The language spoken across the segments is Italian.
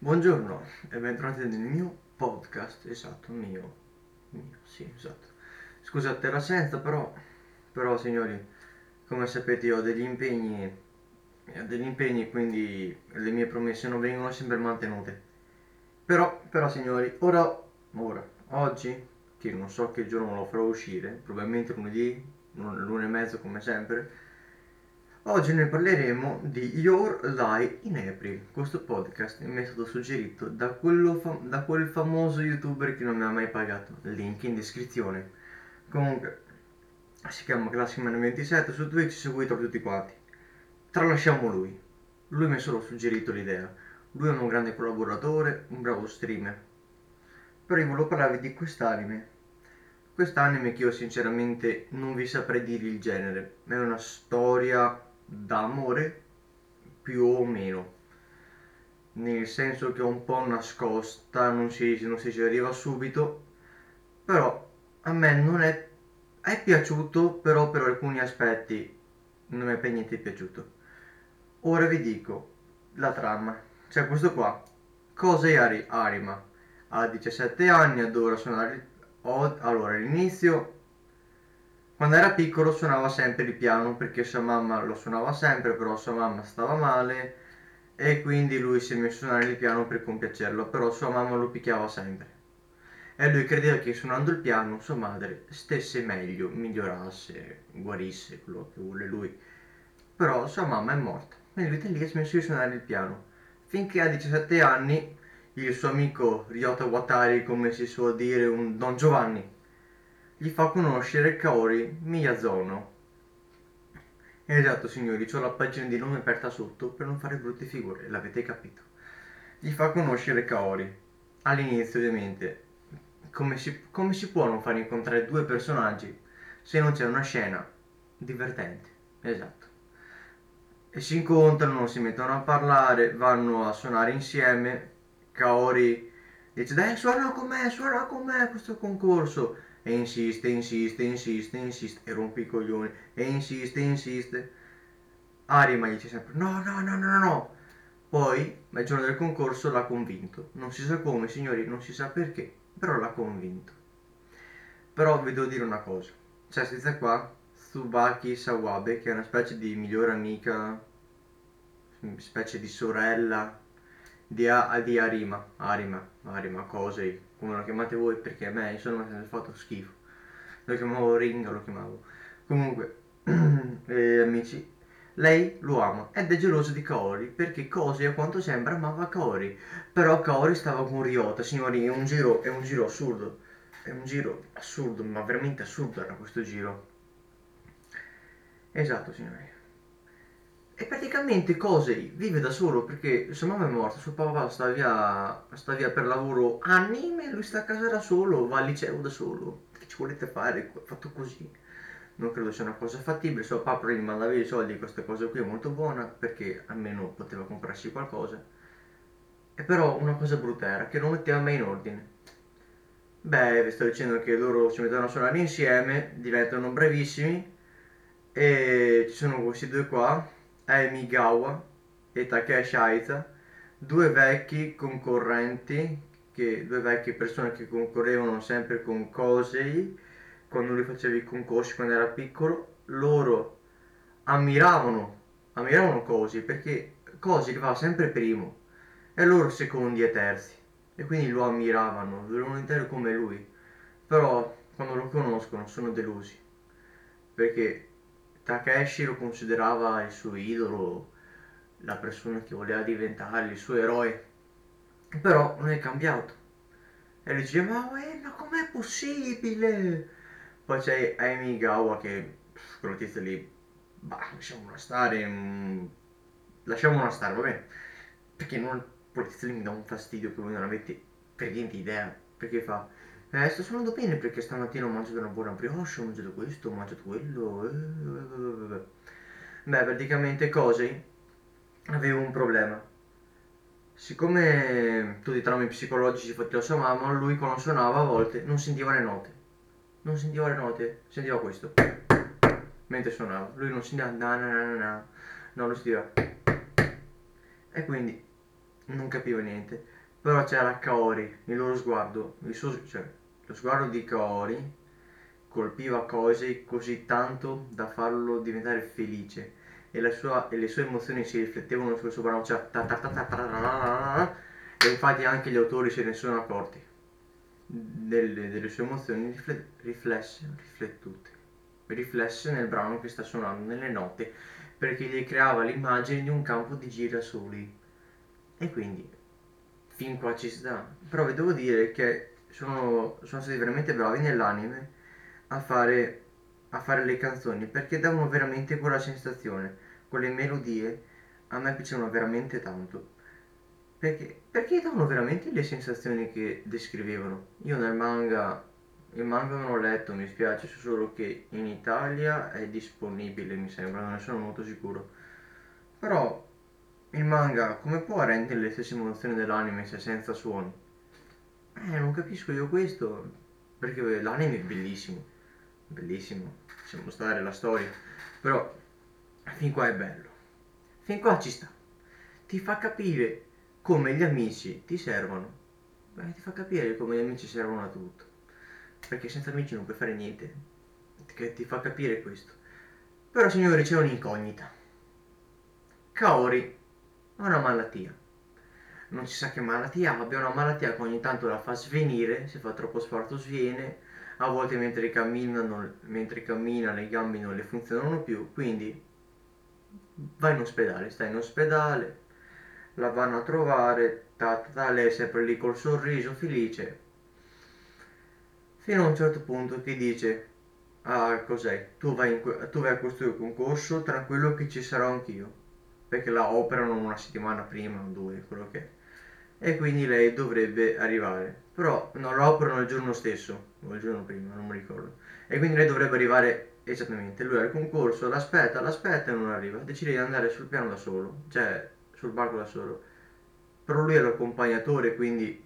Buongiorno e bentornati nel mio podcast, esatto, mio, mio, sì, esatto. Scusate l'assenza, però, però signori, come sapete io ho degli impegni, ho degli impegni, quindi le mie promesse non vengono sempre mantenute. Però, però signori, ora, ora, oggi, che non so che giorno lo farò uscire, probabilmente lunedì, l'una e mezzo come sempre, Oggi ne parleremo di Your Lie in April. Questo podcast mi è stato suggerito da, fa- da, quel famoso youtuber che non mi ha mai pagato. Link in descrizione. Comunque, si chiama ClassicMan27 su Twitch, seguitelo tutti quanti. Tralasciamo lui. Lui mi ha solo suggerito l'idea. Lui è un grande collaboratore, un bravo streamer. Però io volevo parlarvi di quest'anime. Quest'anime che io sinceramente non vi saprei dire il genere. È una storia d'amore più o meno. Nel senso che è un po' nascosta non si, non si ci arriva subito però a me non è è piaciuto però per alcuni aspetti non è per niente piaciuto. Ora vi dico la trama. C'è questo qua. Cosa è Ari- Arima? Ha 17 anni adora suonare allora all'inizio quando era piccolo suonava sempre il piano perché sua mamma lo suonava sempre, però sua mamma stava male e quindi lui si è messo a suonare il piano per compiacerlo, però sua mamma lo picchiava sempre. E lui credeva che suonando il piano sua madre stesse meglio, migliorasse, guarisse quello che vuole lui. Però sua mamma è morta e lui da lì ha smesso di suonare il piano. Finché a 17 anni il suo amico Ryota Watari, come si suol dire, un Don Giovanni, gli fa conoscere Kaori Miyazono. Esatto signori, ho la pagina di nome aperta sotto per non fare brutte figure, l'avete capito. Gli fa conoscere Kaori. All'inizio ovviamente, come si, come si può non far incontrare due personaggi se non c'è una scena divertente? Esatto. E si incontrano, si mettono a parlare, vanno a suonare insieme. Kaori dice dai suona con me, suona con me questo concorso e insiste, insiste, insiste, insiste, e rompe i coglioni, e insiste, insiste. Arima gli dice sempre no, no, no, no, no. Poi, il giorno del concorso, l'ha convinto. Non si sa come, signori, non si sa perché, però l'ha convinto. Però vi devo dire una cosa. C'è questa qua, Tsubaki Sawabe, che è una specie di migliore amica, specie di sorella di, A- di Arima, Arima, Arima, Kosei, come lo chiamate voi, perché a me insomma mi ha fatto schifo. Lo chiamavo Ringa, lo chiamavo. Comunque, eh, amici, lei lo ama ed è geloso di Kaori perché Kosei a quanto sembra amava Kaori. Però Kaori stava con Ryota, signori, è un giro, è un giro assurdo. È un giro assurdo, ma veramente assurdo era questo giro. Esatto, signori. E praticamente Kosei vive da solo perché sua mamma è morta, suo papà sta via, sta via per lavoro anni e lui sta a casa da solo, va al liceo da solo. Che ci volete fare? Fatto così. Non credo sia una cosa fattibile, suo papà gli mandava i soldi, questa cosa qui è molto buona perché almeno poteva comprarsi qualcosa. E però una cosa brutta era che non metteva mai in ordine. Beh, vi sto dicendo che loro si mettono a suonare insieme, diventano bravissimi e ci sono questi due qua Amy Gawa e Takeshi Aiza, due vecchi concorrenti, che, due vecchie persone che concorrevano sempre con Kosei quando lui faceva i concorsi quando era piccolo, loro ammiravano, ammiravano Kosei perché Kosei arrivava sempre primo e loro secondi e terzi e quindi lo ammiravano, volevano intero come lui, però quando lo conoscono sono delusi perché Takeshi lo considerava il suo idolo, la persona che voleva diventare il suo eroe, però non è cambiato. E lui dice, ma, eh, ma com'è possibile? Poi c'è Amy Gawa che, quello tizio lì, bah, lasciamola stare, mm, lasciamola stare, va bene. Perché non, quello tizio lì mi dà un fastidio che voi non avete per niente idea, perché fa eh, sto suonando bene perché stamattina ho mangiato una buona brioche, ho mangiato questo, ho mangiato quello. Eh, eh, eh, Beh, praticamente Cosey aveva un problema. Siccome tutti i traumi psicologici fatti da sua mamma, lui quando suonava a volte non sentiva le note. Non sentiva le note, sentiva questo. Mentre suonava. Lui non sentiva na na na na. No, lo sentiva. E quindi non capiva niente. Però c'era Kaori, il loro sguardo, il suo, cioè, lo sguardo di Kaori colpiva cose così tanto da farlo diventare felice e, sua, e le sue emozioni si riflettevano sul suo brano, cioè, e infatti anche gli autori se ne sono accorti delle, delle sue emozioni riflesse, riflettute, riflesse nel brano che sta suonando, nelle note, perché gli creava l'immagine di un campo di girasoli. E quindi, fin qua ci sta. Però vi devo dire che sono, sono stati veramente bravi nell'anime a fare, a fare le canzoni, perché davano veramente quella sensazione, quelle melodie, a me piacevano veramente tanto. Perché, perché davano veramente le sensazioni che descrivevano. Io nel manga, il manga non ho letto, mi spiace, so solo che in Italia è disponibile, mi sembra, non ne sono molto sicuro. Però il manga come può rendere le stesse emozioni dell'anime se senza suoni? Eh, non capisco io questo, perché l'anime è bellissimo, bellissimo, lasciamo stare la storia, però fin qua è bello, fin qua ci sta, ti fa capire come gli amici ti servono. Beh, ti fa capire come gli amici servono a tutto. Perché senza amici non puoi fare niente. Che ti fa capire questo. Però signori c'è un'incognita. Kaori ha una malattia. Non si sa che malattia abbia, una malattia che ogni tanto la fa svenire, se fa troppo sforzo sviene, a volte mentre cammina, non, mentre cammina le gambe non le funzionano più, quindi vai in ospedale, stai in ospedale, la vanno a trovare, ta, ta, ta, lei è sempre lì col sorriso felice, fino a un certo punto che dice, ah cos'è, tu vai, in, tu vai a questo concorso, tranquillo che ci sarò anch'io, perché la operano una settimana prima, due, quello che è. E quindi lei dovrebbe arrivare, però non la operano il giorno stesso, o il giorno prima, non mi ricordo. E quindi lei dovrebbe arrivare esattamente, lui al concorso, l'aspetta, l'aspetta e non arriva, decide di andare sul piano da solo, cioè sul banco da solo. Però lui è l'accompagnatore, quindi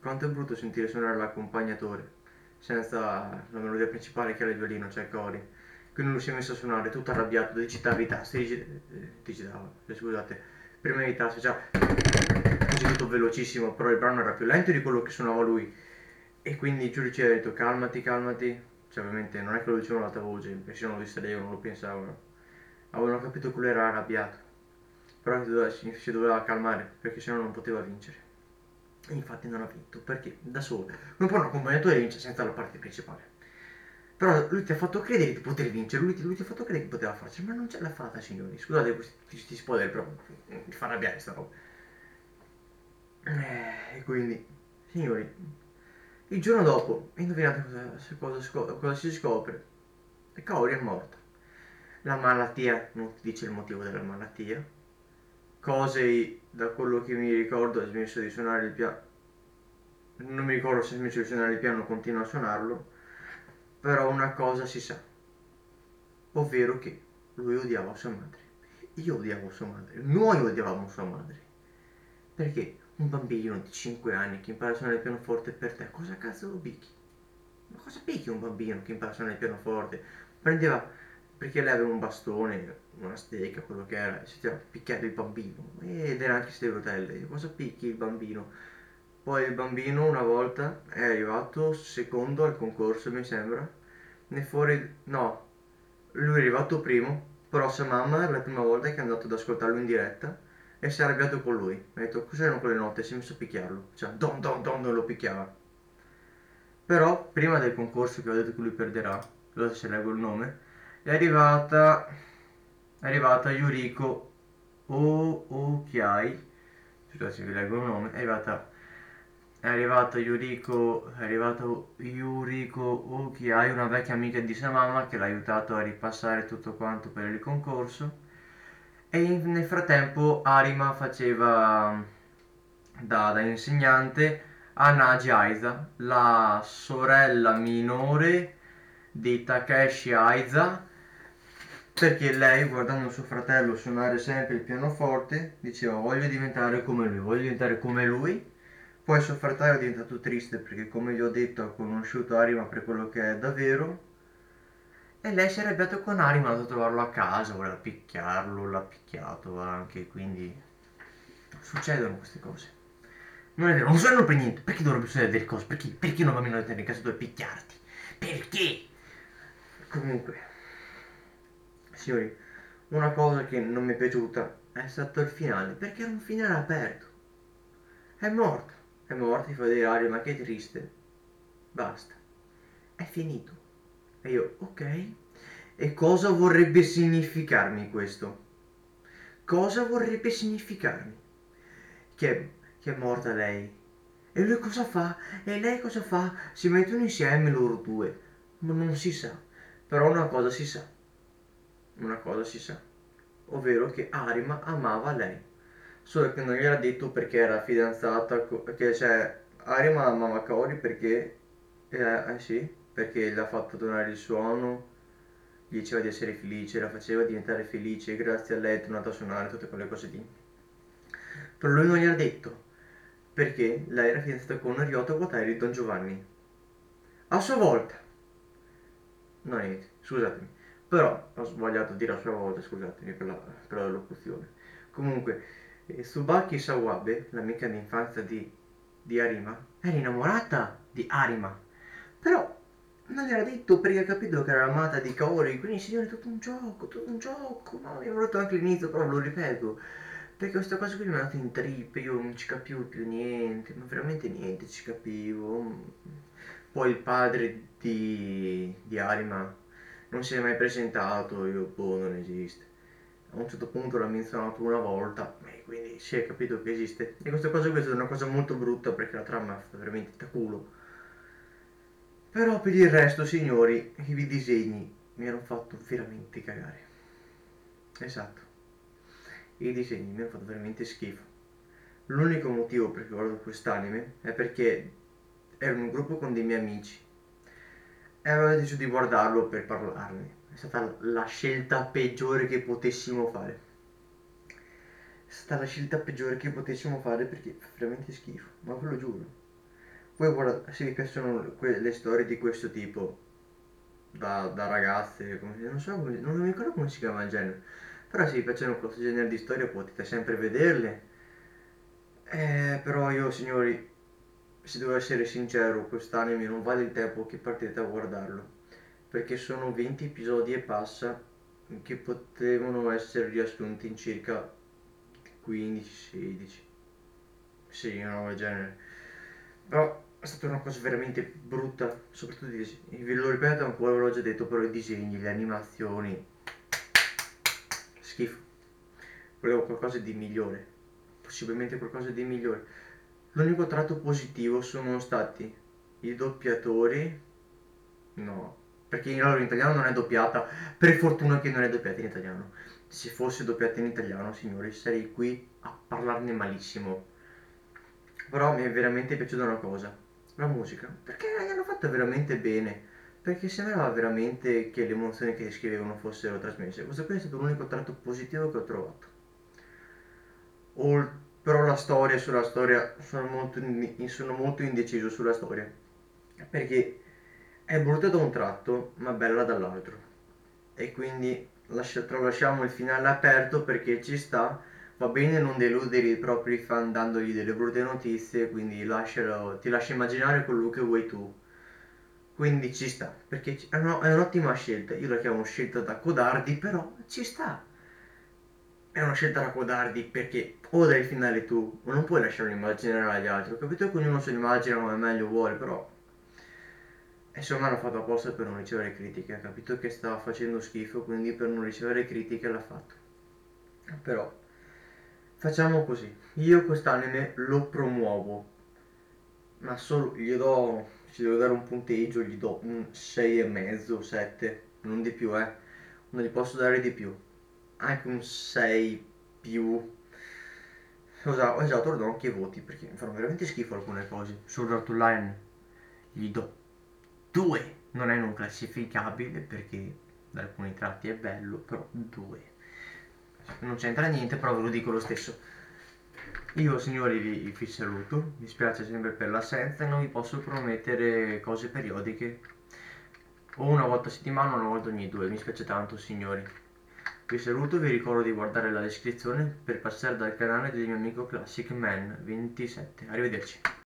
quanto è brutto sentire suonare l'accompagnatore senza la melodia principale che era il violino, cioè Cori. Quindi lui si è messo a suonare tutto arrabbiato, digitava i tasti, eh, digitava, eh, scusate, prima i tasti, cioè tutto velocissimo, però il brano era più lento di quello che suonava lui. E quindi il giudice ha detto calmati, calmati, cioè ovviamente non è che lo dicevano l'alta voce, perché se non lo distradevano, non lo pensavano. Avevano capito che lui era arrabbiato però si doveva, calmare perché sennò non poteva vincere. E infatti non ha vinto perché da solo non può un accompagnatore vince senza la parte principale. Però lui ti ha fatto credere di poter vincere, lui ti, lui ti ha fatto credere che poteva farcela, ma non ce l'ha fatta signori. Scusate questi, questi spoiler però mi fa arrabbiare sta roba. Eh, e quindi, signori, il giorno dopo, indovinate cosa, cosa, cosa si scopre? E Kaori è morta. La malattia, non ti dice il motivo della malattia, Cosey, da quello che mi ricordo, ha smesso di suonare il piano. Non mi ricordo se ha smesso di suonare il piano, continua a suonarlo. Però una cosa si sa, ovvero che lui odiava sua madre. Io odiavo sua madre, noi odiavamo sua madre. Perché un bambino di 5 anni che impara a suonare il pianoforte per te, cosa cazzo lo picchi? Ma cosa picchi un bambino che impara a suonare il pianoforte? Prendeva perché lei aveva un bastone, una stecca, quello che era, si stava picchiando il bambino ed era anche ste rotelle, cosa picchi il bambino? Poi il bambino una volta è arrivato secondo al concorso, mi sembra, ne fuori, no, lui è arrivato primo, però sua mamma la prima volta che è andato ad ascoltarlo in diretta e si è arrabbiato con lui. Mi ha detto cos'erano quelle notte, si è messo a picchiarlo, cioè don don don non lo picchiava. Però prima del concorso che ho detto che lui perderà, allora se leggo il nome, è arrivata è arrivata Yuriko Okiai. Scusate se vi leggo il nome. È arrivata è arrivata Yuriko è arrivata Yuriko Okiai una vecchia amica di sua mamma che l'ha aiutato a ripassare tutto quanto per il concorso e in, nel frattempo Arima faceva da, da insegnante a Naji Aiza la sorella minore di Takeshi Aiza perché lei guardando suo fratello suonare sempre il pianoforte diceva voglio diventare come lui, voglio diventare come lui. Poi suo fratello è diventato triste perché come vi ho detto ha conosciuto Arima per quello che è davvero. E lei si è arrabbiata con Arima, è andato a trovarlo a casa, voleva picchiarlo, l'ha picchiato anche, quindi succedono queste cose. Non è vero, non succedono per niente. Perché dovrebbero succedere delle cose? Perché, perché non bambino tenere in casa dove picchiarti? Perché? Comunque, signori, una cosa che non mi è piaciuta è stato il finale, perché era un finale aperto. È morto, è morto, ti fa dire Aria, ma che triste. Basta, è finito. E io, ok. E cosa vorrebbe significarmi questo? Cosa vorrebbe significarmi? Che, che è morta lei. E lui cosa fa? E lei cosa fa? Si mettono insieme loro due. Ma non si sa. Però una cosa si sa. Una cosa si sa. Ovvero che Arima amava lei. Solo che non gliel'ha detto perché era fidanzata. Perché cioè Arima amava Kaori perché. Eh, eh sì, perché le ha fatto donare il suono gli diceva di essere felice, la faceva diventare felice, grazie a lei è tornata a suonare, tutte quelle cose lì. Però lui non gli ha detto, perché lei era fidanzata con Guatari di Don Giovanni. A sua volta. No, niente, scusatemi. Però ho sbagliato a dire a sua volta, scusatemi per la, per la locuzione. Comunque, eh, Tsubaki Sawabe, l'amica d'infanzia di, di Arima, era innamorata di Arima. Però non gliel'ha detto perché ha capito che era amata di Kaori, quindi signore è tutto un gioco, tutto un gioco, no, mi avevo detto anche all'inizio, però lo ripeto, perché questa cosa qui mi è andata in trip, io non ci capivo più niente, ma veramente niente ci capivo. Poi il padre di, di Arima non si è mai presentato, io boh, non esiste. A un certo punto l'ha menzionato una volta, e quindi si è capito che esiste. E questa cosa qui è stata una cosa molto brutta perché la trama è veramente da culo. Però per il resto, signori, i disegni mi hanno fatto veramente cagare. Esatto. I disegni mi hanno fatto veramente schifo. L'unico motivo per cui guardo quest'anime è perché ero in un gruppo con dei miei amici e avevo deciso di guardarlo per parlarne. È stata la scelta peggiore che potessimo fare. È stata la scelta peggiore che potessimo fare perché fa veramente schifo, ma ve lo giuro. Poi guarda, se vi piacciono que- le storie di questo tipo, da, da ragazze, come, non so, come, non mi ricordo come si chiama il genere, però se vi piacciono questo genere di storie potete sempre vederle. Eh, però io, signori, se devo essere sincero, quest'anime non vale il tempo che partite a guardarlo, perché sono 20 episodi e passa che potevano essere riassunti in circa 15-16. Sì, una roba del genere. Però è stata una cosa veramente brutta, soprattutto. Ve lo ripeto ancora, ve l'ho già detto, però i disegni, le animazioni, schifo. Volevo qualcosa di migliore, possibilmente qualcosa di migliore. L'unico tratto positivo sono stati i doppiatori, no, perché in italiano non è doppiata, per fortuna che non è doppiata in italiano. Se fosse doppiata in italiano, signori, sarei qui a parlarne malissimo. Però mi è veramente piaciuta una cosa la musica, perché l'hanno fatta veramente bene, perché sembrava veramente che le emozioni che descrivevano fossero trasmesse. Questo qui è stato l'unico tratto positivo che ho trovato. O, però la storia, sulla storia, sono molto, sono molto indeciso sulla storia, perché è brutta da un tratto, ma bella dall'altro. E quindi lascia, tralasciamo il finale aperto perché ci sta va bene non deludere i propri fan dandogli delle brutte notizie, quindi lascialo, ti lascia immaginare quello che vuoi tu. Quindi ci sta, perché è, una, è un'ottima scelta, io la chiamo scelta da codardi, però ci sta. È una scelta da codardi perché o dai finale tu, o non puoi lasciarlo immaginare agli altri. Ho capito che ognuno se lo immagina come meglio vuole, però insomma l'ha fatto apposta per non ricevere critiche, ha capito che stava facendo schifo, quindi per non ricevere critiche l'ha fatto. Però Facciamo così, io quest'anime lo promuovo, ma solo gli do, ci devo dare un punteggio, gli do un 6,5, 7, non di più, eh. Non gli posso dare di più. Anche un 6 più. Esatto, esatto, do anche i voti perché mi fanno veramente schifo alcune cose. Sul Line gli do 2, non è non classificabile perché da alcuni tratti è bello, però 2 non c'entra niente, però ve lo dico lo stesso. Io signori vi, vi saluto, mi spiace sempre per l'assenza, non vi posso promettere cose periodiche, o una volta a settimana o una volta ogni due, mi spiace tanto signori. Vi saluto, vi ricordo di guardare la descrizione per passare dal canale del mio amico Classic Man 27. Arrivederci.